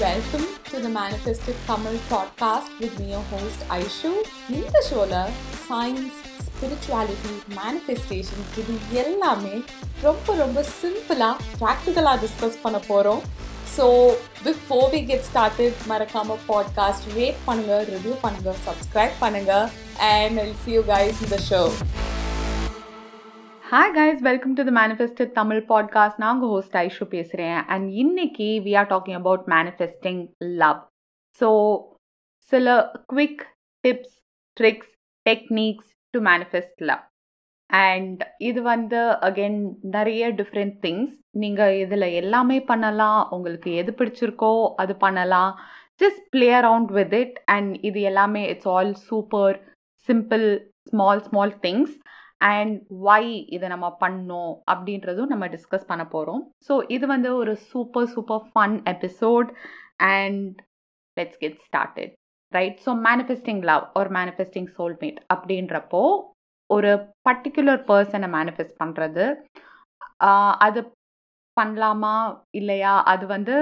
Welcome to the Manifested Tamil podcast with me, your host Aishu. இந்த ஷோல science spirituality manifestation இது எல்லாமே ரொம்ப ரொம்ப சிம்பிளாக ப்ராக்டிக்கலாக டிஸ்கஸ் பண்ண போகிறோம் so before we get started மறக்காம பாட்காஸ்ட் ரேட் பண்ணுங்க ரிவ்யூ பண்ணுங்க சப்ஸ்கிரைப் பண்ணுங்க and I'll see you guys இந்த show hi guys welcome to the manifested Tamil podcast நான் உங்கள் ஹோஸ்ட் ஐஷு பேசுகிறேன் அண்ட் இன்னைக்கு we are talking about manifesting love so சில quick tips tricks techniques to manifest love and இது வந்து again நிறைய different things நீங்கள் இதில் எல்லாமே பண்ணலாம். உங்களுக்கு எது பிடிச்சிருக்கோ அது பண்ணலாம். Just play around with it and இது எல்லாமே it's all super simple small small things and why இதை நம்ம பண்ணோம் அப்படின்றதும் நம்ம டிஸ்கஸ் பண்ண போகிறோம் ஸோ இது வந்து ஒரு super super fun episode and let's get started right so manifesting love ஒரு மேனிஃபெஸ்டிங் சோல்மேட் அப்படின்றப்போ ஒரு பர்டிகுலர் பர்சனை மேனிஃபெஸ்ட் பண்ணுறது அது பண்ணலாமா இல்லையா? அது வந்து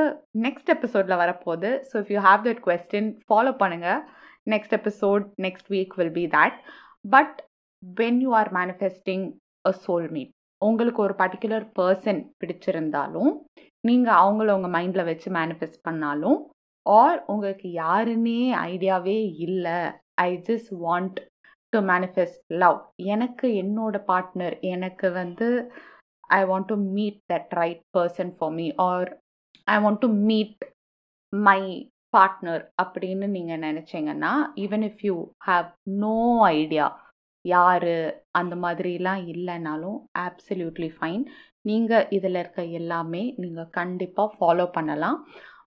நெக்ஸ்ட் எபிசோடில் வரப்போகுது. So if you have that question follow பண்ணுங்கள் next episode next week will be that but when you are manifesting a soulmate உங்களுக்கு ஒரு பர்டிகுலர் பர்சன் பிடிச்சிருந்தாலும் நீங்கள் அவங்கள உங்கள் மைண்டில் வச்சு மேனிஃபெஸ்ட் பண்ணாலும் ஆர் உங்களுக்கு யாருன்னே ஐடியாவே இல்லை. I just want to manifest love எனக்கு என்னோட பார்ட்னர் எனக்கு வந்து I want to meet that right person for me or I want to meet my partner அப்படின்னு நீங்கள் நினச்சிங்கன்னா even if you have no idea யார் அந்த மாதிரிலாம் இல்லைனாலும் ஆப்சல்யூட்லி ஃபைன் நீங்கள் இதில் இருக்க எல்லாமே நீங்கள் கண்டிப்பாக ஃபாலோ பண்ணலாம்.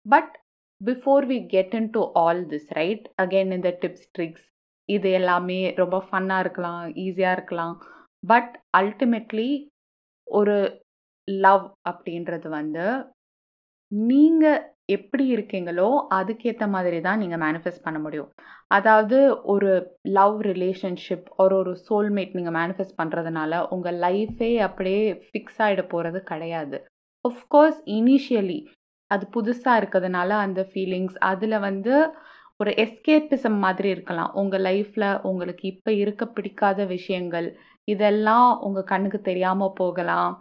But before we get into all this right again இந்த டிப்ஸ் ட்ரிக்ஸ் இது எல்லாமே ரொம்ப ஃபன்னாக இருக்கலாம் ஈஸியாக இருக்கலாம். பட் அல்டிமேட்லி ஒரு லவ் அப்படின்றது வந்து நீங்கள் எப்படி இருக்கீங்களோ அதுக்கேற்ற மாதிரி தான் நீங்கள் மேனிஃபெஸ்ட் பண்ண முடியும். அதாவது ஒரு லவ் ரிலேஷன்ஷிப் ஒரு ஒரு சோல்மேட் நீங்கள் மேனிஃபெஸ்ட் பண்ணுறதுனால உங்கள் லைஃபே அப்படியே ஃபிக்ஸ் ஆகிட போகிறது கிடையாது. ஆஃப்கோர்ஸ் இனிஷியலி அது புதுசாக இருக்கிறதுனால அந்த ஃபீலிங்ஸ் அதில் வந்து ஒரு எஸ்கேப்பிசம் மாதிரி இருக்கலாம். உங்கள் லைஃப்பில் உங்களுக்கு இப்போ இருக்க பிடிக்காத விஷயங்கள் இதெல்லாம் உங்கள் கண்ணுக்கு தெரியாமல் போகலாம்.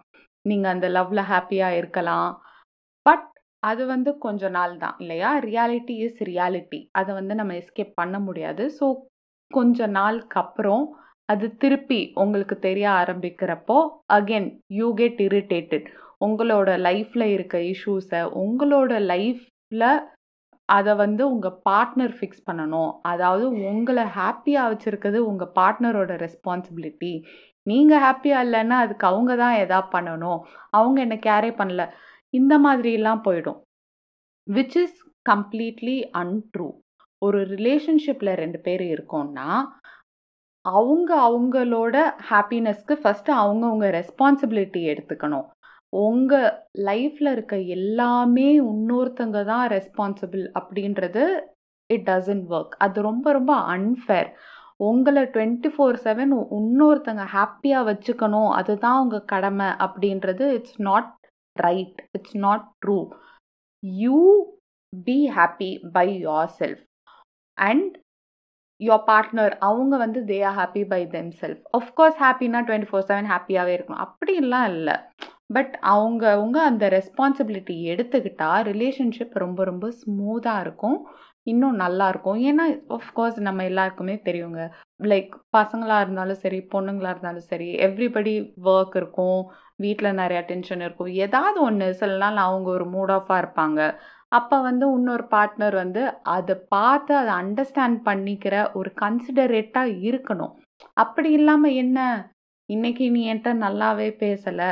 நீங்கள் அந்த லவ்வில் ஹாப்பியாக இருக்கலாம். அது வந்து கொஞ்ச நாள் தான் இல்லையா? ரியாலிட்டி இஸ் ரியாலிட்டி அதை வந்து நம்ம எஸ்கேப் பண்ண முடியாது. ஸோ கொஞ்ச நாளுக்கு அப்புறம் அது திருப்பி உங்களுக்கு தெரிய ஆரம்பிக்கிறப்போ அகெயின் யூ கெட் இரிட்டேட்டட் உங்களோட லைஃப்பில் இருக்க இஷ்யூஸை உங்களோட லைஃப்பில் அதை வந்து உங்கள் பார்ட்னர் ஃபிக்ஸ் பண்ணணும். அதாவது உங்களை ஹாப்பியாக வச்சுருக்கிறது உங்கள் பார்ட்னரோட ரெஸ்பான்சிபிலிட்டி நீங்கள் ஹாப்பியாக இல்லைன்னா அதுக்கு அவங்க தான் எதா பண்ணணும். அவங்க என்ன கேரே பண்ணல. இந்த மாதிரிலாம் போயிடும். விச் இஸ் கம்ப்ளீட்லி அன்ட்ரூ ஒரு ரிலேஷன்ஷிப்பில் ரெண்டு பேர் இருக்கோம்னா அவங்க அவங்களோட ஹாப்பினஸ்க்கு ஃபஸ்ட்டு அவங்கவுங்க ரெஸ்பான்சிபிலிட்டி எடுத்துக்கணும். உங்கள் லைஃப்பில் இருக்க எல்லாமே இன்னொருத்தங்க தான் ரெஸ்பான்சிபிள் அப்படின்றது இட் டசன்ட் ஒர்க் அது ரொம்ப ரொம்ப அன்ஃபேர் உங்களை டுவெண்ட்டி ஃபோர் செவன் இன்னொருத்தங்க ஹாப்பியாக வச்சுக்கணும். அதுதான் உங்கள் கடமை அப்படின்றது it's not right it's not true you be happy by yourself and your partner அவங்க வந்து they are happy by themself of course ஹாப்பினா twenty four seven ஹாப்பியாகவே இருக்கணும். அப்படிலாம் இல்லை. பட் அவங்க அவங்க அந்த ரெஸ்பான்சிபிலிட்டி எடுத்துக்கிட்டால் ரிலேஷன்ஷிப் ரொம்ப ரொம்ப ஸ்மூத்தாக இருக்கும். இன்னும் நல்லாயிருக்கும் ஏன்னா ஆஃப்கோர்ஸ் நம்ம எல்லாருக்குமே தெரியுங்க. லைக் பசங்களாக இருந்தாலும் சரி பொண்ணுங்களாக இருந்தாலும் சரி எவ்ரிபடி ஒர்க் இருக்கும். வீட்டில் நிறையா டென்ஷன் இருக்கும். ஏதாவது ஒன்று சில நாள் அவங்க ஒரு மூட் ஆஃபாக இருப்பாங்க. அப்போ வந்து இன்னொரு பார்ட்னர் வந்து அதை பார்த்து அதை அண்டர்ஸ்டாண்ட் பண்ணிக்கிற ஒரு கன்சிடரேட்டாக இருக்கணும். அப்படி இல்லாமல் என்ன? இன்னைக்கு நீ என்கிட்ட நல்லாவே பேசலை.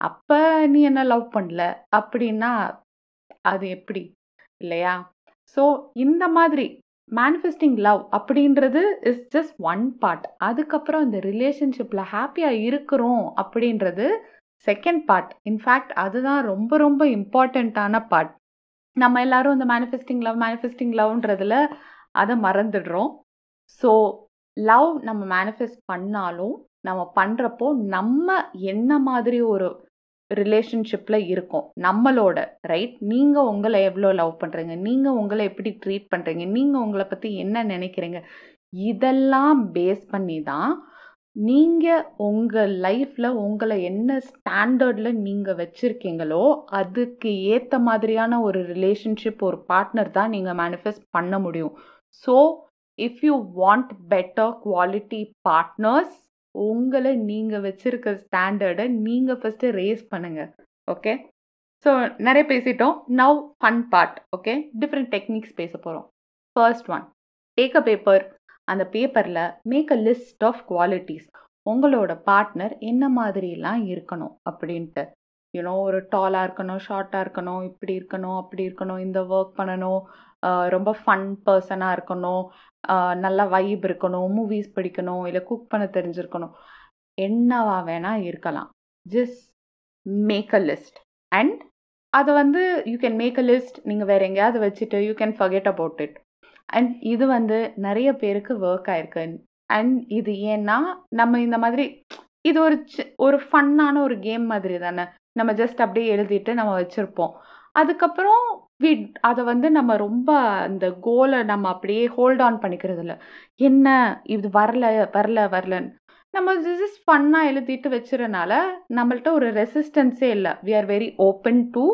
அப்போ நீ என்ன லவ் பண்ணல? அப்படின்னா அது எப்படி? இல்லையா? ஸோ இந்த மாதிரி மேனிஃபெஸ்டிங் லவ் அப்படின்றது இஸ் ஜஸ்ட் ஒன் பார்ட் அதுக்கப்புறம் இந்த ரிலேஷன்ஷிப்பில் ஹாப்பியாக இருக்கிறோம் அப்படின்றது செகண்ட் பார்ட் இன்ஃபேக்ட் அதுதான் ரொம்ப ரொம்ப இம்பார்ட்டண்ட்டான பார்ட் நம்ம எல்லாரும் இந்த மேனிஃபெஸ்டிங் லவ் மேனிஃபெஸ்டிங் லவ்ன்றதில் அதை மறந்துடுறோம். ஸோ லவ் நம்ம மேனிஃபெஸ்ட் பண்ணாலும் நம்ம பண்ணுறப்போ நம்ம என்ன மாதிரி ஒரு ரிலேஷன்ஷிப்பில் இருக்கும். நம்மளோட ரைட் நீங்கள் உங்களை எவ்வளோ லவ் பண்ணுறீங்க நீங்கள் உங்களை எப்படி ட்ரீட் பண்ணுறீங்க நீங்கள் உங்களை பற்றி என்ன நினைக்கிறீங்க? இதெல்லாம் பேஸ் பண்ணி தான் நீங்கள் உங்கள் லைஃப்பில் உங்களை என்ன ஸ்டாண்டர்டில் நீங்கள் வச்சுருக்கீங்களோ அதுக்கு ஏற்ற மாதிரியான ஒரு ரிலேஷன்ஷிப் ஒரு பார்ட்னர் தான் நீங்கள் மேனிஃபெஸ்ட் பண்ண முடியும். So if you want better quality partners உங்களை நீங்கள் வச்சுருக்க ஸ்டாண்டர்டை நீங்கள் ஃபஸ்ட்டு ரேஸ் பண்ணுங்கள் ஓகே ஸோ நிறைய பேசிட்டோம். Now fun part okay different techniques பேச போகிறோம் first one take a paper அந்த பேப்பரில் make a list of qualities உங்களோட பார்ட்னர் என்ன மாதிரிலாம் இருக்கணும் அப்படின்ட்டு. யூனோ ஒரு டாலாக இருக்கணும் ஷார்ட்டாக இருக்கணும் இப்படி இருக்கணும் அப்படி இருக்கணும் இந்த ஒர்க் பண்ணணும் ரொம்ப ஃபன் பர்சனாக இருக்கணும். நல்லா வைப் இருக்கணும். மூவிஸ் படிக்கணும். இல்லை குக் பண்ண தெரிஞ்சிருக்கணும். என்னவா வேணால் இருக்கலாம். Just make a list and அதை வந்து you can make a list நீங்கள் வேறு எங்கேயாவது வச்சுட்டு you can forget about it and இது வந்து நிறைய பேருக்கு ஒர்க் ஆயிருக்கு. அண்ட் இது ஏன்னா நம்ம இந்த மாதிரி இது ஒரு ஒரு ஃபன்னான ஒரு கேம் மாதிரி தானே. நம்ம ஜஸ்ட் அப்படியே எழுதிட்டு நம்ம வச்சுருப்போம். அதுக்கப்புறம் வி அதை வந்து நம்ம ரொம்ப அந்த கோலை நம்ம அப்படியே ஹோல்ட் ஆன் பண்ணிக்கிறது இல்லை என்ன இது வரல வரல வரலன்னு. நம்ம ஜஸ்ட் ஃபன்னாக எழுதிட்டு வச்சுறனால நம்மள்ட்ட ஒரு ரெசிஸ்டன்ஸே இல்லை. We are very open to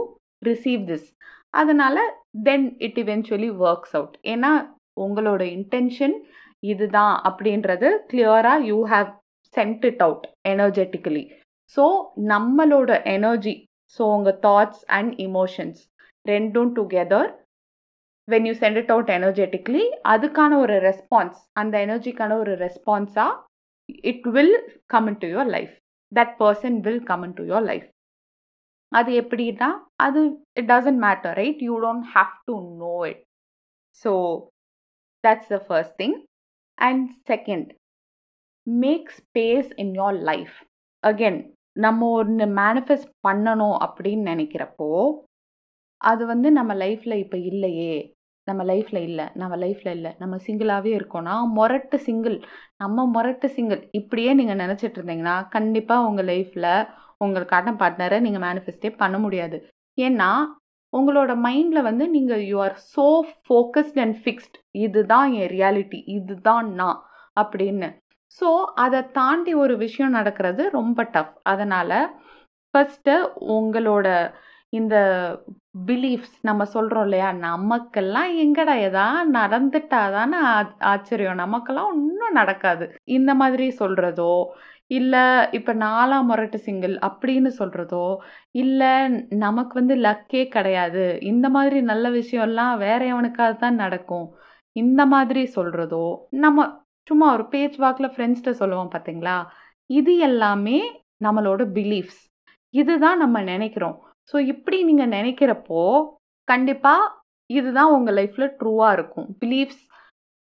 receive this அதனால் then it eventually works out ஏன்னா உங்களோட இன்டென்ஷன் இதுதான் அப்படின்றது கிளியராக you have sent it out energetically so நம்மளோட எனர்ஜி ஸோ உங்கள் தாட்ஸ் அண்ட் இமோஷன்ஸ் ரெண்டும் together when you sent it out energetically அதுக்கான ஒரு ரெஸ்பான்ஸ் அந்த எனர்ஜிக்கான ஒரு ரெஸ்பான்ஸாக it will come into your life that person will come into your life அது எப்படின்னா அது it doesn't matter right you don't have to know it so that's the first thing and second make space in your life again நம்ம ஒன்று manifest பண்ணணும் அப்படின்னு நினைக்கிறப்போ அது வந்து நம்ம லைஃப்பில் இப்போ இல்லையே. நம்ம லைஃப்பில் இல்லை. நம்ம லைஃப்பில் இல்லை. நம்ம சிங்கிளாகவே இருக்கோம்னா மொரட்டு சிங்கிள். நம்ம மொரட்டு சிங்கிள். இப்படியே நீங்கள் நினச்சிட்டு இருந்தீங்கன்னா கண்டிப்பாக உங்கள் லைஃப்பில் உங்களுக்கான பார்ட்னரை நீங்கள் மேனிஃபெஸ்டே பண்ண முடியாது. ஏன்னா உங்களோட மைண்டில் வந்து நீங்கள் you are so focused and fixed இதுதான் என் ரியாலிட்டி இதுதான் நான். அப்படின்னு. ஸோ அதை தாண்டி ஒரு விஷயம் நடக்கிறது ரொம்ப டஃப் அதனால் ஃபஸ்ட்டு உங்களோட இந்த பிலீஃப்ஸ் நம்ம சொல்கிறோம் இல்லையா? நமக்கெல்லாம் எங்கடா எதா நடந்துட்டா தானே ஆச்சரியம். நமக்கெல்லாம் ஒன்றும் நடக்காது. இந்த மாதிரி சொல்கிறதோ இல்லை இப்போ நாலாம் முரட்டு சிங்கிள் அப்படின்னு சொல்கிறதோ இல்லை நமக்கு வந்து லக்கே கிடையாது. இந்த மாதிரி நல்ல விஷயம்லாம் வேற எவனுக்காக தான் நடக்கும். இந்த மாதிரி சொல்கிறதோ நம்ம சும்மா ஒரு பேச்சு வாக்கில் ஃப்ரெண்ட்ஸ்கிட்ட சொல்லுவோம் பார்த்தீங்களா இது எல்லாமே நம்மளோட பிலீஃப்ஸ் இதுதான் நம்ம நினைக்கிறோம். ஸோ இப்படி நீங்கள் நினைக்கிறப்போ கண்டிப்பாக இதுதான் உங்கள் லைஃப்பில் ட்ரூவாக இருக்கும். பிலீஃப்ஸ்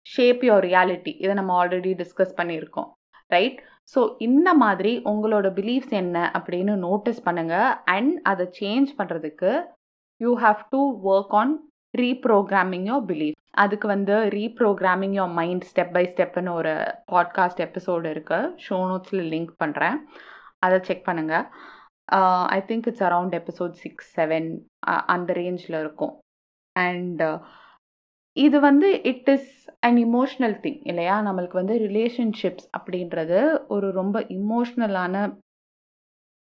ஷேப் யுவர் ரியாலிட்டி இதை நம்ம ஆல்ரெடி டிஸ்கஸ் பண்ணியிருக்கோம் ரைட் ஸோ இந்த மாதிரி உங்களோட பிலீஃப்ஸ் என்ன அப்படின்னு நோட்டீஸ் பண்ணுங்கள் அண்ட் அதை சேஞ்ச் பண்ணுறதுக்கு you have to work on reprogramming your belief அதுக்கு வந்து reprogramming your mind step by ஸ்டெப்னு ஒரு பாட்காஸ்ட் எபிசோடு இருக்குது ஷோ நோட்ஸில் லிங்க் பண்ணுறேன் அதை செக் பண்ணுங்கள் I think it's around episode six seven அந்த ரேஞ்சில் இருக்கும். அண்ட் இது வந்து it is an emotional thing இல்லையா? நம்மளுக்கு வந்து ரிலேஷன்ஷிப்ஸ் அப்படின்றது ஒரு ரொம்ப இமோஷ்னலான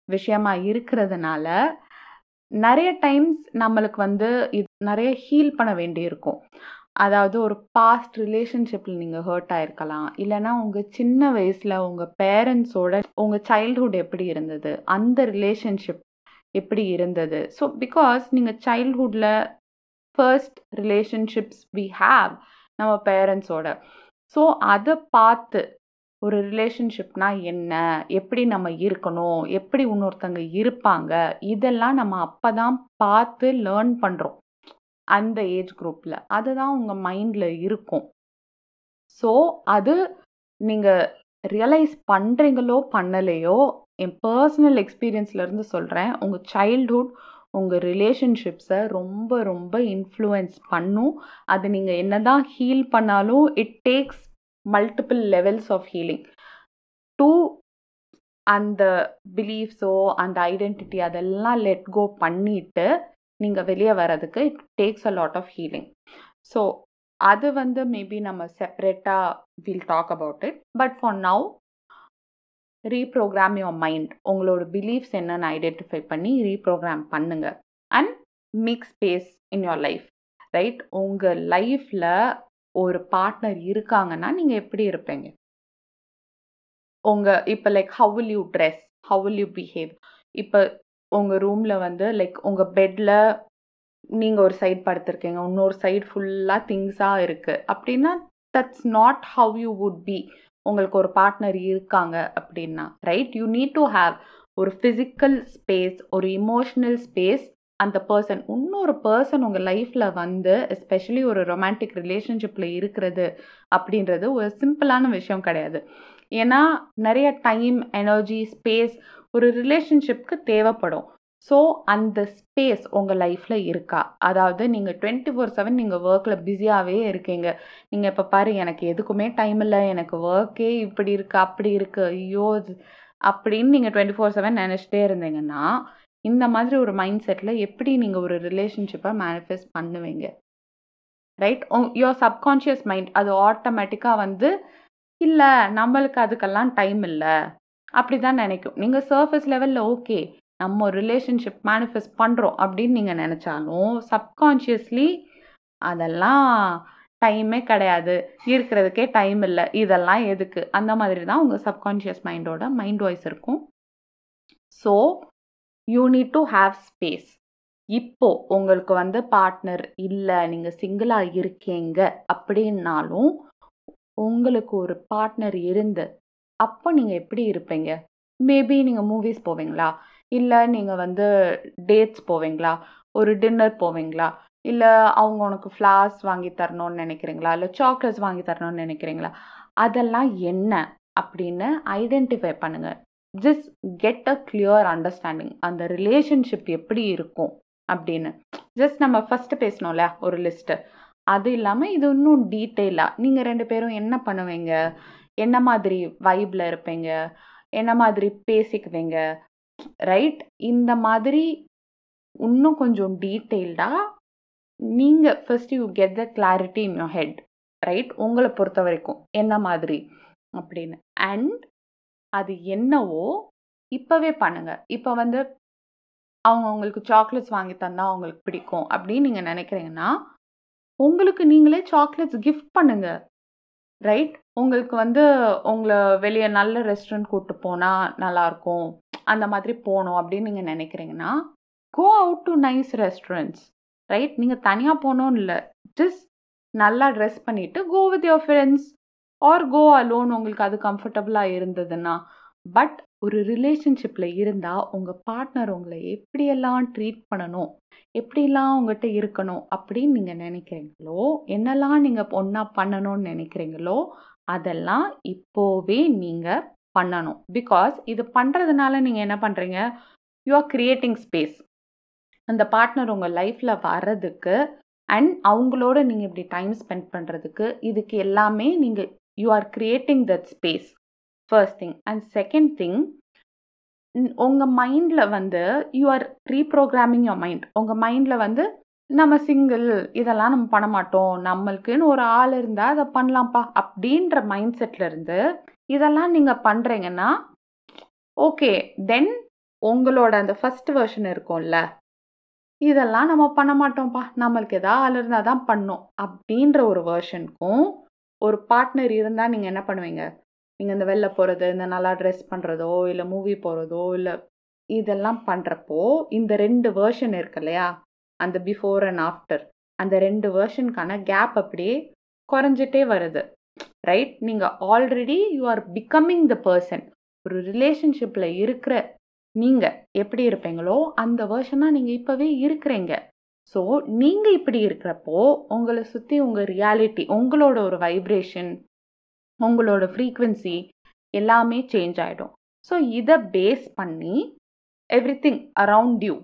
விஷயமா இருக்கிறதுனால நிறைய டைம்ஸ் நம்மளுக்கு வந்து இது நிறைய ஹீல் பண்ண வேண்டியிருக்கும். அதாவது ஒரு பாஸ்ட் ரிலேஷன்ஷிப்பில் நீங்கள் ஹர்ட் ஆயிருக்கலாம். இல்லைனா உங்கள் சின்ன வயசில் உங்கள் பேரண்ட்ஸோட உங்கள் சைல்ட்ஹுட் எப்படி இருந்தது? அந்த ரிலேஷன்ஷிப் எப்படி இருந்தது? ஸோ பிகாஸ் நீங்கள் சைல்ட்ஹுட்டில் ஃபர்ஸ்ட் ரிலேஷன்ஷிப்ஸ் வி ஹாவ் நம்ம பேரண்ட்ஸோட ஸோ அதை பார்த்து ஒரு ரிலேஷன்ஷிப்னா என்ன? எப்படி நம்ம இருக்கணும்? எப்படி இன்னொருத்தங்க இருப்பாங்க? இதெல்லாம் நம்ம அப்போ தான் பார்த்து லேர்ன் பண்ணுறோம் அந்த ஏஜ் குரூப்பில் அதுதான் உங்கள் மைண்டில் இருக்கும். ஸோ அது நீங்கள் ரியலைஸ் பண்ணுறீங்களோ பண்ணலையோ என் பர்சனல் எக்ஸ்பீரியன்ஸ்லேருந்து சொல்கிறேன் உங்கள் சைல்ட்ஹுட் உங்கள் ரிலேஷன்ஷிப்ஸை ரொம்ப ரொம்ப இன்ஃப்ளூயன்ஸ் பண்ணும். அது நீங்கள் என்ன தான் ஹீல் பண்ணாலும் it takes multiple levels of healing to அந்த பிலீஃப்ஸோ அந்த ஐடென்டிட்டி அதெல்லாம் லெட் கோ பண்ணிட்டு நீங்கள் வெளியே வர்றதுக்கு it takes a lot of healing so அது வந்து மேபி நம்ம செப்பரேட்டாக will talk about it but for now reprogram your mind உங்களோட பிலீஃப்ஸ் என்னன்னு ஐடென்டிஃபை பண்ணி ரீப்ரோக்ராம் பண்ணுங்க. And make space in your life right உங்கள் லைஃப்பில் ஒரு பார்ட்னர் இருக்காங்கன்னா நீங்கள் எப்படி இருப்பீங்க? உங்கள் இப்போ like how will you dress how will you behave இப்போ உங்கள் ரூமில் வந்து லைக் உங்கள் பெட்டில் நீங்கள் ஒரு சைட் படுத்திருக்கீங்க. இன்னொரு சைடு ஃபுல்லாக திங்ஸாக இருக்குது அப்படின்னா that's not how you would be உங்களுக்கு ஒரு பார்ட்னர் இருக்காங்க அப்படின்னா right you need to have ஒரு ஃபிசிக்கல் ஸ்பேஸ் ஒரு இமோஷனல் ஸ்பேஸ் அந்த பர்சன் இன்னொரு பர்சன் உங்கள் லைஃப்பில் வந்து எஸ்பெஷலி ஒரு ரொமான்டிக் ரிலேஷன்ஷிப்பில் இருக்கிறது அப்படின்றது ஒரு சிம்பிளான விஷயம் கிடையாது. ஏன்னா நிறைய டைம் எனர்ஜி ஸ்பேஸ் ஒரு ரிலேஷன்ஷிப்க்கு தேவைப்படும். ஸோ அந்த ஸ்பேஸ் உங்கள் லைஃப்பில் இருக்கா? அதாவது நீங்கள் டுவெண்ட்டி ஃபோர் செவன் நீங்கள் ஒர்க்கில் பிஸியாகவே இருக்கீங்க. நீங்கள் இப்போ பாரு எனக்கு எதுக்குமே டைம் இல்லை. எனக்கு ஒர்க்கே இப்படி இருக்குது அப்படி இருக்குது ஐயோ அப்படின்னு நீங்கள் டுவெண்ட்டி ஃபோர் செவன் நினச்சிட்டே இருந்தீங்கன்னா இந்த மாதிரி ஒரு மைண்ட் செட்டில் எப்படி நீங்கள் ஒரு ரிலேஷன்ஷிப்பை மேனிஃபெஸ்ட் பண்ணுவீங்க? ரைட் யோர் சப்கான்ஷியஸ் மைண்ட் அது ஆட்டோமேட்டிக்காக வந்து இல்லை நம்மளுக்கு அதுக்கெல்லாம் டைம் இல்லை. அப்படி தான் நினைக்கும் நீங்கள் சர்ஃபேஸ் லெவலில் ஓகே நம்ம ஒரு ரிலேஷன்ஷிப் மேனிஃபெஸ்ட் பண்ணுறோம் அப்படின்னு நீங்கள் நினச்சாலும் சப்கான்ஷியஸ்லி அதெல்லாம் டைமே கிடையாது. இருக்கிறதுக்கே டைம் இல்லை. இதெல்லாம் எதுக்கு? அந்த மாதிரி தான் உங்கள் சப்கான்ஷியஸ் மைண்டோட மைண்ட் வாய்ஸ் இருக்கும். So you need to have space இப்போ உங்களுக்கு வந்து பார்ட்னர் இல்லை நீங்கள் சிங்கிளாக இருக்கீங்க அப்படின்னாலும் உங்களுக்கு ஒரு பார்ட்னர் இருந்து அப்போ நீங்கள் எப்படி இருப்பீங்க? மேபி நீங்கள் மூவிஸ் போவீங்களா? இல்லை நீங்கள் வந்து டேட்ஸ் போவீங்களா? ஒரு டின்னர் போவீங்களா? இல்லை அவங்க உனக்கு ஃப்ளார்ஸ் வாங்கி தரணும்னு நினைக்கிறீங்களா? இல்லை சாக்லேட்ஸ் வாங்கி தரணும்னு நினைக்கிறீங்களா? அதெல்லாம் என்ன அப்படின்னு ஐடென்டிஃபை பண்ணுங்கள் just get a clear understanding அந்த ரிலேஷன்ஷிப் எப்படி இருக்கும் அப்படின்னு. ஜஸ்ட் நம்ம ஃபஸ்ட்டு பேசணும்ல ஒரு லிஸ்ட்டு அது இல்லாமல் இது இன்னும் டீட்டெயிலாக நீங்கள் ரெண்டு பேரும் என்ன பண்ணுவீங்க? என்ன மாதிரி வைப்பில் இருப்பீங்க? என்ன மாதிரி பேசிக்குவீங்க? ரைட் இந்த மாதிரி இன்னும் கொஞ்சம் டீட்டெயில்டாக நீங்கள் first you get the clarity in your head right உங்களை பொறுத்த வரைக்கும். என்ன மாதிரி? அப்படின்னு. அண்ட் அது என்னவோ இப்போவே பண்ணுங்கள் இப்போ வந்து அவங்க உங்களுக்கு சாக்லேட்ஸ் வாங்கி தந்தால் அவங்களுக்கு பிடிக்கும் அப்படின்னு நீங்கள் நினைக்கிறீங்கன்னா உங்களுக்கு நீங்களே சாக்லேட்ஸ் கிஃப்ட் பண்ணுங்கள் ரைட் உங்களுக்கு வந்து உங்களை வெளியே நல்ல ரெஸ்டாரண்ட் கூப்பிட்டு போனால் நல்லாயிருக்கும் அந்த மாதிரி போகணும் அப்படின்னு நீங்கள் நினைக்கிறீங்கன்னா go out to nice restaurants right நீங்கள் தனியாக போகணும்னு இல்லை. ஜஸ்ட் நல்லா ட்ரெஸ் பண்ணிவிட்டு go with your friends or go alone உங்களுக்கு அது கம்ஃபர்டபுளாக இருந்ததுன்னா பட் ஒரு ரிலேஷன்ஷிப்பில் இருந்தால் உங்கள் பார்ட்னர் உங்களை எப்படியெல்லாம் ட்ரீட் பண்ணணும் எப்படிலாம் உங்கள்கிட்ட இருக்கணும் அப்படின்னு நீங்கள் நினைக்கிறீங்களோ என்னெல்லாம் நீங்கள் ஒன்றா பண்ணணும்னு நினைக்கிறீங்களோ அதெல்லாம் இப்போவே நீங்கள் பண்ணணும். பிகாஸ் இது பண்ணுறதுனால நீங்கள் என்ன பண்ணுறீங்க யூ ஆர் கிரியேட்டிங் ஸ்பேஸ் அந்த பார்ட்னர் உங்கள் லைஃப்பில் வர்றதுக்கு அண்ட் அவங்களோட நீங்கள் இப்படி டைம் ஸ்பெண்ட் பண்ணுறதுக்கு இதுக்கு எல்லாமே நீங்கள் you are creating that space first thing and second thing உங்கள் மைண்டில் வந்து you are reprogramming your mind உங்கள் மைண்டில் வந்து நம்ம சிங்கிள் இதெல்லாம் நம்ம பண்ண மாட்டோம். நம்மளுக்குன்னு ஒரு ஆள் இருந்தால் அதை பண்ணலாம்ப்பா. அப்படின்ற மைண்ட் செட்டில் இருந்து இதெல்லாம் நீங்கள் பண்ணுறீங்கன்னா ஓகே தென் உங்களோட அந்த ஃபஸ்ட் வெர்ஷன் இருக்கும்ல இதெல்லாம் நம்ம பண்ண மாட்டோம்ப்பா. நம்மளுக்கு எதாவது ஆள் இருந்தால் தான் பண்ணோம். அப்படின்ற ஒரு வேர்ஷனுக்கும் ஒரு பார்ட்னர் இருந்தால் நீங்கள் என்ன பண்ணுவீங்க? நீங்கள் இந்த வெளில போகிறது இந்த நல்லா ட்ரெஸ் பண்ணுறதோ இல்லை மூவி போகிறதோ இல்லை இதெல்லாம் பண்ணுறப்போ இந்த ரெண்டு வேர்ஷன் இருக்கு இல்லையா? அந்த பிஃபோர் அண்ட் ஆஃப்டர் அந்த ரெண்டு வேர்ஷனுக்கான கேப் அப்படியே குறைஞ்சிட்டே வருது. ரைட் நீங்கள் already you are becoming the person ஒரு ரிலேஷன்ஷிப்பில் இருக்கிற நீங்கள் எப்படி இருப்பீங்களோ அந்த வேர்ஷனாக நீங்கள் இப்போவே இருக்கிறீங்க. ஸோ நீங்கள் இப்படி இருக்கிறப்போ உங்களை சுற்றி உங்கள் ரியாலிட்டி உங்களோட ஒரு வைப்ரேஷன் உங்களோட ஃப்ரீக்வன்சி எல்லாமே சேஞ்ச் ஆகிடும் ஸோ இதை பேஸ் பண்ணி everything around you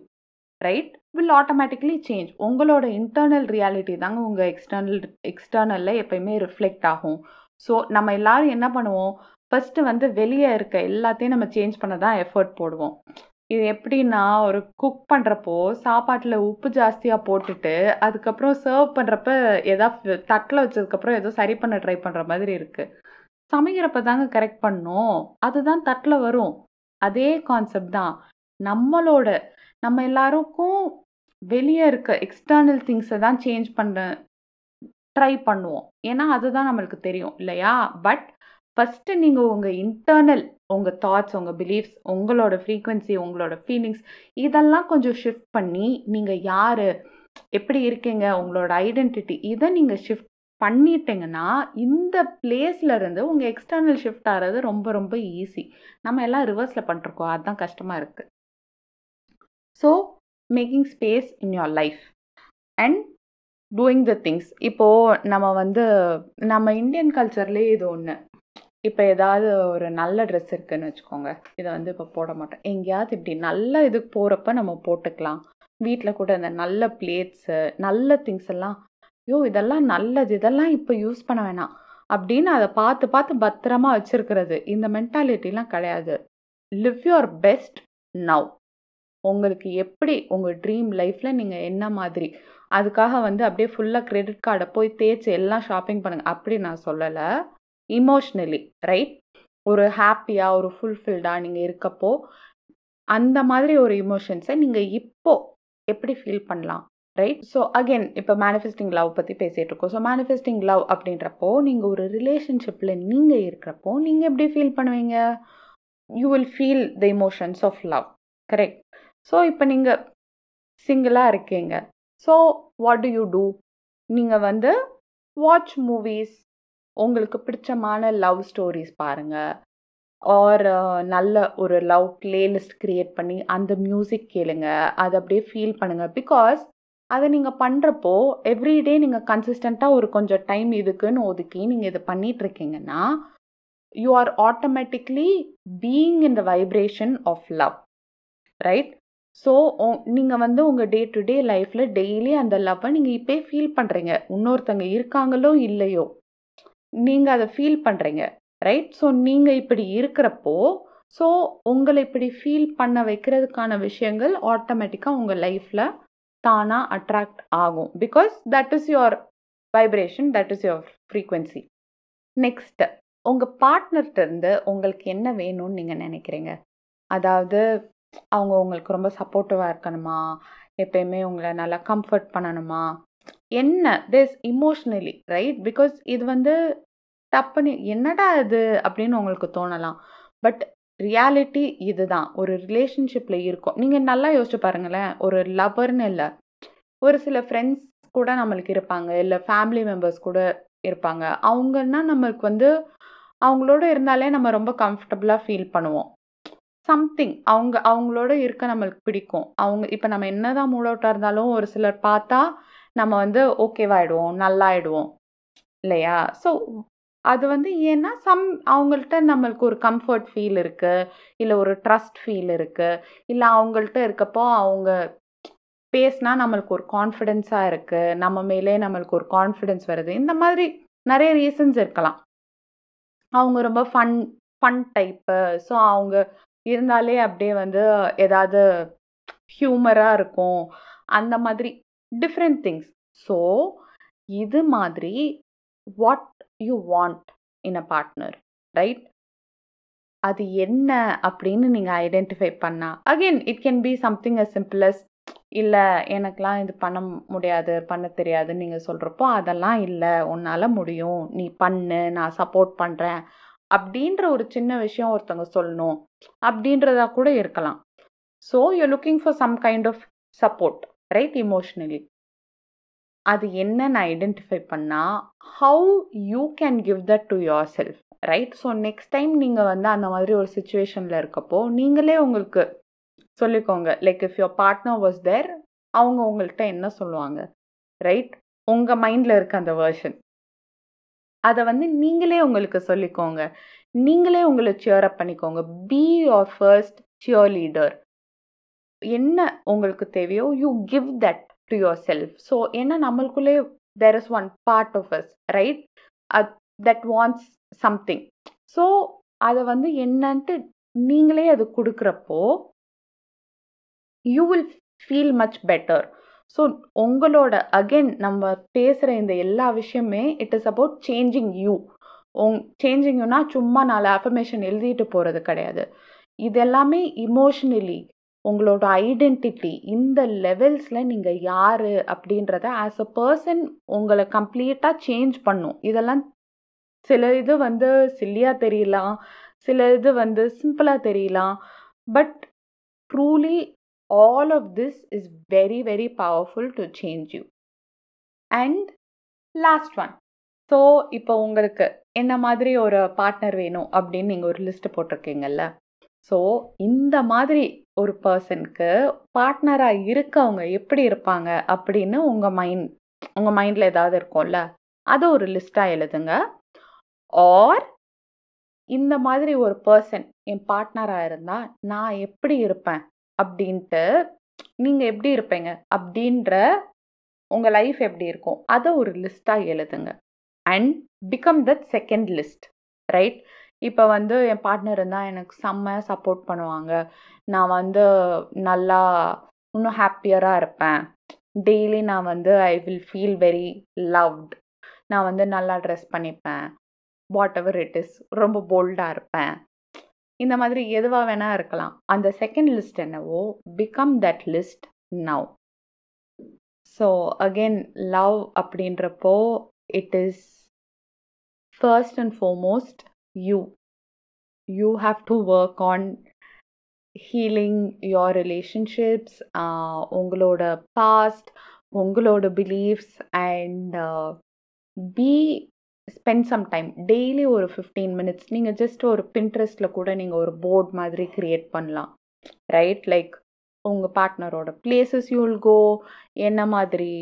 right will automatically change உங்களோட இன்டர்னல் ரியாலிட்டி தாங்க உங்கள் எக்ஸ்டர்னல் எக்ஸ்டர்னலில் எப்பயுமே ரிஃப்ளெக்ட் ஆகும். ஸோ நம்ம எல்லாரும் என்ன பண்ணுவோம்? ஃபஸ்ட்டு வந்து வெளியே இருக்க எல்லாத்தையும் நம்ம சேஞ்ச் பண்ண தான் எஃபர்ட் போடுவோம். இது எப்படின்னா ஒரு குக் பண்ணுறப்போ சாப்பாட்டில் உப்பு ஜாஸ்தியாக போட்டுட்டு அதுக்கப்புறம் சர்வ் பண்ணுறப்ப எதா தட்டில் வச்சதுக்கப்புறம் ஏதோ சரி பண்ண ட்ரை பண்ணுற மாதிரி இருக்குது சமைக்கிறப்ப தாங்க கரெக்ட் பண்ணோம். அதுதான் தட்டில் வரும். அதே கான்செப்ட் தான். நம்மளோட நம்ம எல்லாருக்கும் வெளியே இருக்க எக்ஸ்டர்னல் திங்ஸை தான் சேஞ்ச் பண்ண ட்ரை பண்ணுவோம். ஏன்னா அதுதான் நம்மளுக்கு தெரியும் இல்லையா? பட் ஃபஸ்ட்டு நீங்கள் உங்கள் இன்டர்னல் உங்கள் தாட்ஸ் உங்கள் பிலீஃப்ஸ் உங்களோட ஃப்ரீக்வன்சி உங்களோட ஃபீலிங்ஸ் இதெல்லாம் கொஞ்சம் ஷிஃப்ட் பண்ணி நீங்கள் யார் எப்படி இருக்கீங்க உங்களோட ஐடென்டிட்டி இதை நீங்கள் ஷிஃப்ட் பண்ணிட்டீங்கன்னா இந்த பிளேஸ்லேருந்து உங்கள் எக்ஸ்டர்னல் ஷிஃப்ட் ஆகிறது ரொம்ப ரொம்ப ஈஸி நம்ம எல்லாம் ரிவர்ஸில் பண்ணிருக்கோம். அதுதான் கஷ்டமாக இருக்குது so making space in your life and doing the things இப்போது நம்ம வந்து நம்ம இந்தியன் கல்ச்சர்லேயே இது ஒன்று இப்போ ஏதாவது ஒரு நல்ல ட்ரெஸ் இருக்குதுன்னு வச்சுக்கோங்க. இதை வந்து இப்போ போட மாட்டோம். எங்கேயாவது இப்படி நல்ல இதுக்கு போகிறப்ப நம்ம போட்டுக்கலாம். வீட்டில் கூட இந்த நல்ல பிளேட்ஸு நல்ல திங்ஸ் எல்லாம். ஐயோ இதெல்லாம் நல்லது. இதெல்லாம் இப்போ யூஸ் பண்ண வேணாம். அப்படின்னு அதை பார்த்து பார்த்து பத்திரமா வச்சுருக்கிறது. இந்த மென்டாலிட்டிலாம் கிடையாது. லிவ் யுவர் பெஸ்ட் நவ் உங்களுக்கு எப்படி உங்கள் ட்ரீம் லைஃப்பில் நீங்கள் என்ன மாதிரி? அதுக்காக வந்து அப்படியே ஃபுல்லாக கிரெடிட் கார்டை போய் தேய்ச்சி எல்லாம் ஷாப்பிங் பண்ணுங்க. அப்படி நான் சொல்லலை. இமோஷ்னலி ரைட் ஒரு ஹாப்பியாக ஒரு ஃபுல்ஃபில்டாக நீங்கள் இருக்கப்போ அந்த மாதிரி ஒரு இமோஷன்ஸை நீங்கள் இப்போது எப்படி ஃபீல் பண்ணலாம்? ரைட் ஸோ அகெயின் இப்போ மேனிஃபெஸ்டிங் லவ் பற்றி பேசிகிட்டு இருக்கோம். ஸோ மேனிஃபெஸ்டிங் லவ் அப்படின்றப்போ நீங்கள் ஒரு ரிலேஷன்ஷிப்பில் நீங்கள் இருக்கிறப்போ நீங்கள் எப்படி ஃபீல் பண்ணுவீங்க? You will feel the emotions of love correct so இப்போ நீங்கள் சிங்கிளாக இருக்கீங்க. So what do you do நீங்கள் வந்து வாட்ச் மூவிஸ் உங்களுக்கு பிடிச்சமான லவ் ஸ்டோரிஸ் பாருங்கள் ஆர் நல்ல ஒரு லவ் பிளேலிஸ்ட் க்ரியேட் பண்ணி அந்த மியூசிக் கேளுங்க. அதை அப்படியே ஃபீல் பண்ணுங்கள் பிகாஸ் அதை நீங்கள் பண்ணுறப்போ எவ்ரிடே நீங்கள் கன்சிஸ்டண்ட்டாக ஒரு கொஞ்சம் டைம் இதுக்குன்னு ஒதுக்கி நீங்கள் இதை பண்ணிகிட்ருக்கீங்கன்னா you are automatically being in the vibration of love right so நீங்கள் வந்து உங்கள் டே டு டே லைஃப்பில் டெய்லி அந்த லவ்வை நீங்கள் இப்போயே ஃபீல் பண்ணுறீங்க இன்னொருத்தங்க இருக்காங்களோ இல்லையோ நீங்கள் அதை ஃபீல் பண்ணுறீங்க ரைட் ஸோ நீங்கள் இப்படி இருக்கிறப்போ ஸோ உங்களை இப்படி ஃபீல் பண்ண வைக்கிறதுக்கான விஷயங்கள் ஆட்டோமேட்டிக்காக உங்கள் லைஃப்பில் தானாக அட்ராக்ட் ஆகும். Because that is your vibration that is your frequency next உங்கள் பார்ட்னர்கிட்ட இருந்து உங்களுக்கு என்ன வேணும்னு நீங்கள் நினைக்கிறீங்க? அதாவது அவங்க உங்களுக்கு ரொம்ப சப்போர்ட்டிவாக இருக்கணுமா? எப்பயுமே உங்களை நல்லா கம்ஃபர்ட் பண்ணணுமா? என்ன? திஸ் இமோஷ்னலி ரைட் பிகாஸ் இது வந்து டப்புன்னு என்னடா இது? அப்படின்னு உங்களுக்கு தோணலாம். பட் ரியாலிட்டி இதுதான். ஒரு ரிலேஷன்ஷிப்பில் இருக்கும். நீங்கள் நல்லா யோசிச்சு பாருங்களேன். ஒரு லவர்னு இல்லை. ஒரு சில ஃப்ரெண்ட்ஸ் கூட நம்மளுக்கு இருப்பாங்க. இல்லை ஃபேமிலி மெம்பர்ஸ் கூட இருப்பாங்க. அவங்கன்னா நம்மளுக்கு வந்து அவங்களோட இருந்தாலே நம்ம ரொம்ப கம்ஃபர்டபுளாக ஃபீல் பண்ணுவோம். சம்திங் அவங்க அவங்களோட இருக்க நம்மளுக்கு பிடிக்கும். அவங்க இப்போ நம்ம என்னதான் மூட் அவுட்டாக இருந்தாலும் ஒரு சிலர் பார்த்தா நம்ம வந்து ஓகேவாயிடுவோம் நல்லாயிடுவோம் இல்லையா? ஸோ அது வந்து ஏன்னா சம் அவங்கள்ட்ட நம்மளுக்கு ஒரு கம்ஃபர்ட் ஃபீல் இருக்குது இல்லை ஒரு ட்ரஸ்ட் ஃபீல் இருக்குது இல்லை அவங்கள்ட்ட இருக்கப்போ அவங்க பேசினா நம்மளுக்கு ஒரு கான்ஃபிடென்ஸாக இருக்குது நம்ம மேலே நம்மளுக்கு ஒரு கான்ஃபிடென்ஸ் வருது. இந்த மாதிரி நிறைய ரீசன்ஸ் இருக்கலாம். அவங்க ரொம்ப ஃபன் ஃபன் டைப்பு ஸோ அவங்க இருந்தாலே அப்படியே வந்து ஏதாவது ஹியூமராக இருக்கும். அந்த மாதிரி டிஃப்ரெண்ட் திங்ஸ் ஸோ இது மாதிரி what you want in a partner right அது என்ன அப்படின்னு நீங்கள் ஐடென்டிஃபை பண்ணால் again it can be something a சிம்பிளஸ் இல்லை எனக்கெலாம் இது பண்ண முடியாது பண்ண தெரியாதுன்னு நீங்கள் சொல்கிறப்போ அதெல்லாம் இல்லை உன்னால் முடியும். நீ பண்ணு நான் சப்போர்ட் பண்ணுறேன் அப்படின்ற ஒரு சின்ன விஷயம் ஒருத்தவங்க சொல்லணும் அப்படின்றதா கூட இருக்கலாம். So you looking for some kind of support right emotionally அது என்னன்னு ஐடென்டிஃபை பண்ணால் how you can give that to yourself right so next time நீங்கள் வந்து அந்த மாதிரி ஒரு சுச்சுவேஷனில் இருக்கப்போ நீங்களே உங்களுக்கு சொல்லிக்கோங்க. Like if your partner was there அவங்க உங்கள்கிட்ட என்ன சொல்லுவாங்க ரைட் உங்கள் மைண்டில் இருக்க அந்த வேர்ஷன் அதை வந்து நீங்களே உங்களுக்கு சொல்லிக்கோங்க. நீங்களே உங்களை சியர் அப் பண்ணிக்கோங்க. Be your first cheerleader என்ன உங்களுக்கு தேவையோ you give that to yourself so ஏன்னா நம்மளுக்குள்ளே there is one part of us right that wants something so அதை வந்து என்னன்ட்டு நீங்களே அது கொடுக்குறப்போ you will feel much better so உங்களோட அகெயின் நம்ம பேசுகிற இந்த எல்லா விஷயமே it is about changing you உங் சேஞ்சிங் யூனா சும்மா நாலு அஃபர்மேஷன் எழுதிட்டு போகிறது கிடையாது. இது எல்லாமே இமோஷனலி உங்களோட ஐடென்டிட்டி இந்த லெவல்ஸில் நீங்கள் யார் அப்படின்றத ஆஸ் அ பர்சன் உங்களை கம்ப்ளீட்டாக சேஞ்ச் பண்ணும். இதெல்லாம் சில இது வந்து சில்லியாக தெரியலாம் சில இது வந்து சிம்பிளாக தெரியலாம். But truly all of this is very very powerful to change you. And last one so இப்போ உங்களுக்கு என்ன மாதிரி ஒரு பார்ட்னர் வேணும் அப்படின்னு நீங்கள் ஒரு லிஸ்ட் போட்டிருக்கீங்கல்ல? ஸோ இந்த மாதிரி ஒரு பர்சனுக்கு பார்ட்னராக இருக்கவங்க எப்படி இருப்பாங்க அப்படின்னு உங்கள் மைண்ட் உங்கள் மைண்டில் ஏதாவது இருக்கும்ல? அதை ஒரு லிஸ்ட்டாக எழுதுங்க. ஆர் இந்த மாதிரி ஒரு பர்சன் என் பார்ட்னராக இருந்தால் நான் எப்படி இருப்பேன்? அப்படின்ட்டு நீங்கள் எப்படி இருப்பீங்க? அப்படின்ற உங்கள் லைஃப் எப்படி இருக்கும்? அதை ஒரு லிஸ்ட்டாக எழுதுங்க. And become that second list right இப்போ வந்து என் பார்ட்னர் இருந்தால் எனக்கு செம்ம சப்போர்ட் பண்ணுவாங்க. நான் வந்து நல்லா இன்னும் ஹாப்பியராக இருப்பேன். டெய்லி நான் வந்து I will feel very loved நான் வந்து நல்லா ட்ரெஸ் பண்ணிப்பேன். வாட் எவர் இட் இஸ் ரொம்ப போல்டாக இருப்பேன். இந்த மாதிரி எதுவாக வேணால் இருக்கலாம். அந்த செகண்ட் லிஸ்ட் என்னவோ become that list now so again love அப்படின்றப்போ it is first and foremost you you have to work on healing your relationships உங்களோட பாஸ்ட் உங்களோட beliefs and be spend some time daily ஒரு fifteen minutes நீங்கள் just ஒரு பின்ட்ரெஸ்ட்டில் கூட நீங்கள் ஒரு போர்ட் மாதிரி க்ரியேட் பண்ணலாம். ரைட் லைக் உங்கள் பார்ட்னரோட பிளேசஸ் யூல் கோ என்ன மாதிரி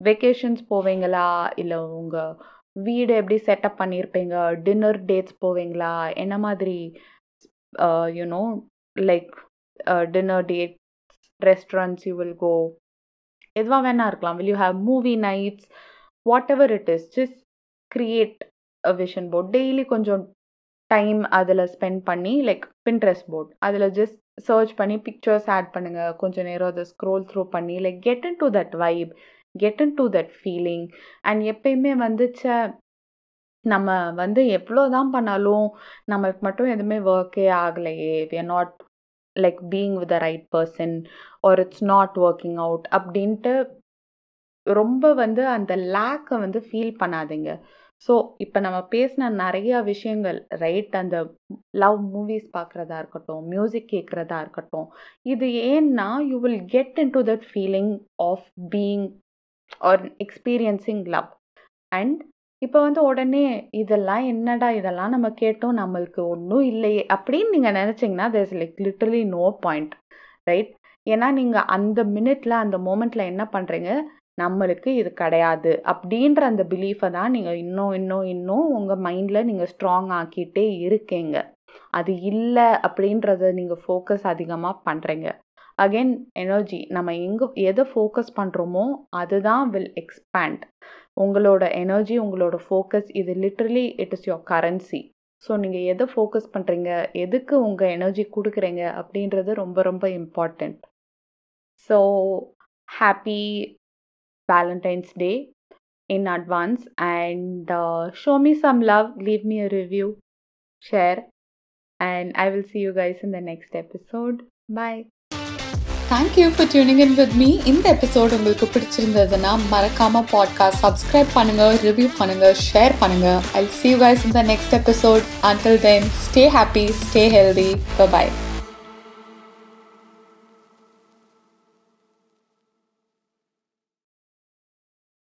வெக்கேஷன்ஸ் போவீங்களா? இல்லை உங்கள் வீடு எப்படி செட்டப் பண்ணியிருப்பீங்க? டின்னர் டேட்ஸ் போவீங்களா? என்ன மாதிரி you know like dinner dates restaurants you will go எதுவாக வேணா இருக்கலாம். Will you have movie nights whatever it is just create a vision board daily கொஞ்சம் டைம் அதில் ஸ்பெண்ட் பண்ணி லைக் பின்ட்ரெஸ்ட் போர்ட் அதில் ஜஸ்ட் சர்ச் பண்ணி பிக்சர்ஸ் ஆட் பண்ணுங்கள் கொஞ்சம் நேரம் அதை ஸ்க்ரோல் த்ரூ பண்ணி like get into that vibe get into that feeling and எப்பயுமே வந்துச்ச நம்ம வந்து எவ்வளோ தான் பண்ணாலும் நம்மளுக்கு மட்டும் எதுவுமே ஒர்க்கே ஆகலையே. We are not like being with the right person or it's not working out அப்படின்ட்டு ரொம்ப வந்து அந்த லேக்கை வந்து ஃபீல் பண்ணாதீங்க. ஸோ இப்போ நம்ம பேசின நிறையா விஷயங்கள் ரைட் அந்த லவ் மூவிஸ் பார்க்குறதா இருக்கட்டும் மியூசிக் கேட்குறதா இருக்கட்டும் இது ஏன்னா you will get into that feeling of being or experiencing love and இப்போ வந்து உடனே இதெல்லாம் என்னடா இதெல்லாம் நம்ம கேட்டோம் நம்மளுக்கு ஒன்றும் இல்லையே அப்படின்னு நீங்கள் நினச்சிங்கன்னா there's like literally no point right ஏன்னா நீங்கள் அந்த மினிட்ல அந்த மூமெண்ட்டில் என்ன பண்ணுறீங்க நம்மளுக்கு இது கிடையாது அப்படின்ற அந்த பிலீஃபை தான் நீங்கள் இன்னும் இன்னும் இன்னும் உங்கள் மைண்டில் நீங்கள் ஸ்ட்ராங் ஆக்கிட்டே இருக்கீங்க. அது இல்லை அப்படின்றத நீங்கள் ஃபோக்கஸ் அதிகமாக பண்ணுறீங்க அகெயின் எனர்ஜி நம்ம எங்கே எதை ஃபோக்கஸ் பண்ணுறோமோ அதுதான் வில் எக்ஸ்பேண்ட் உங்களோட எனர்ஜி உங்களோட ஃபோக்கஸ் இது literally it is your currency so நீங்கள் எதை ஃபோக்கஸ் பண்ணுறீங்க எதுக்கு உங்கள் எனர்ஜி கொடுக்குறீங்க அப்படின்றது ரொம்ப ரொம்ப important so happy Valentine's Day in advance and uh, show me some love, leave me a review, share, and I will see you guys in the next episode. Bye. Thank you for tuning in with me இந்த episode உங்களுக்கு பிடிச்சிருந்ததுன்னா மறக்காம podcast subscribe பண்ணுங்க review பண்ணுங்க share பண்ணுங்க I see you guys in the next episode until then stay happy stay healthy bye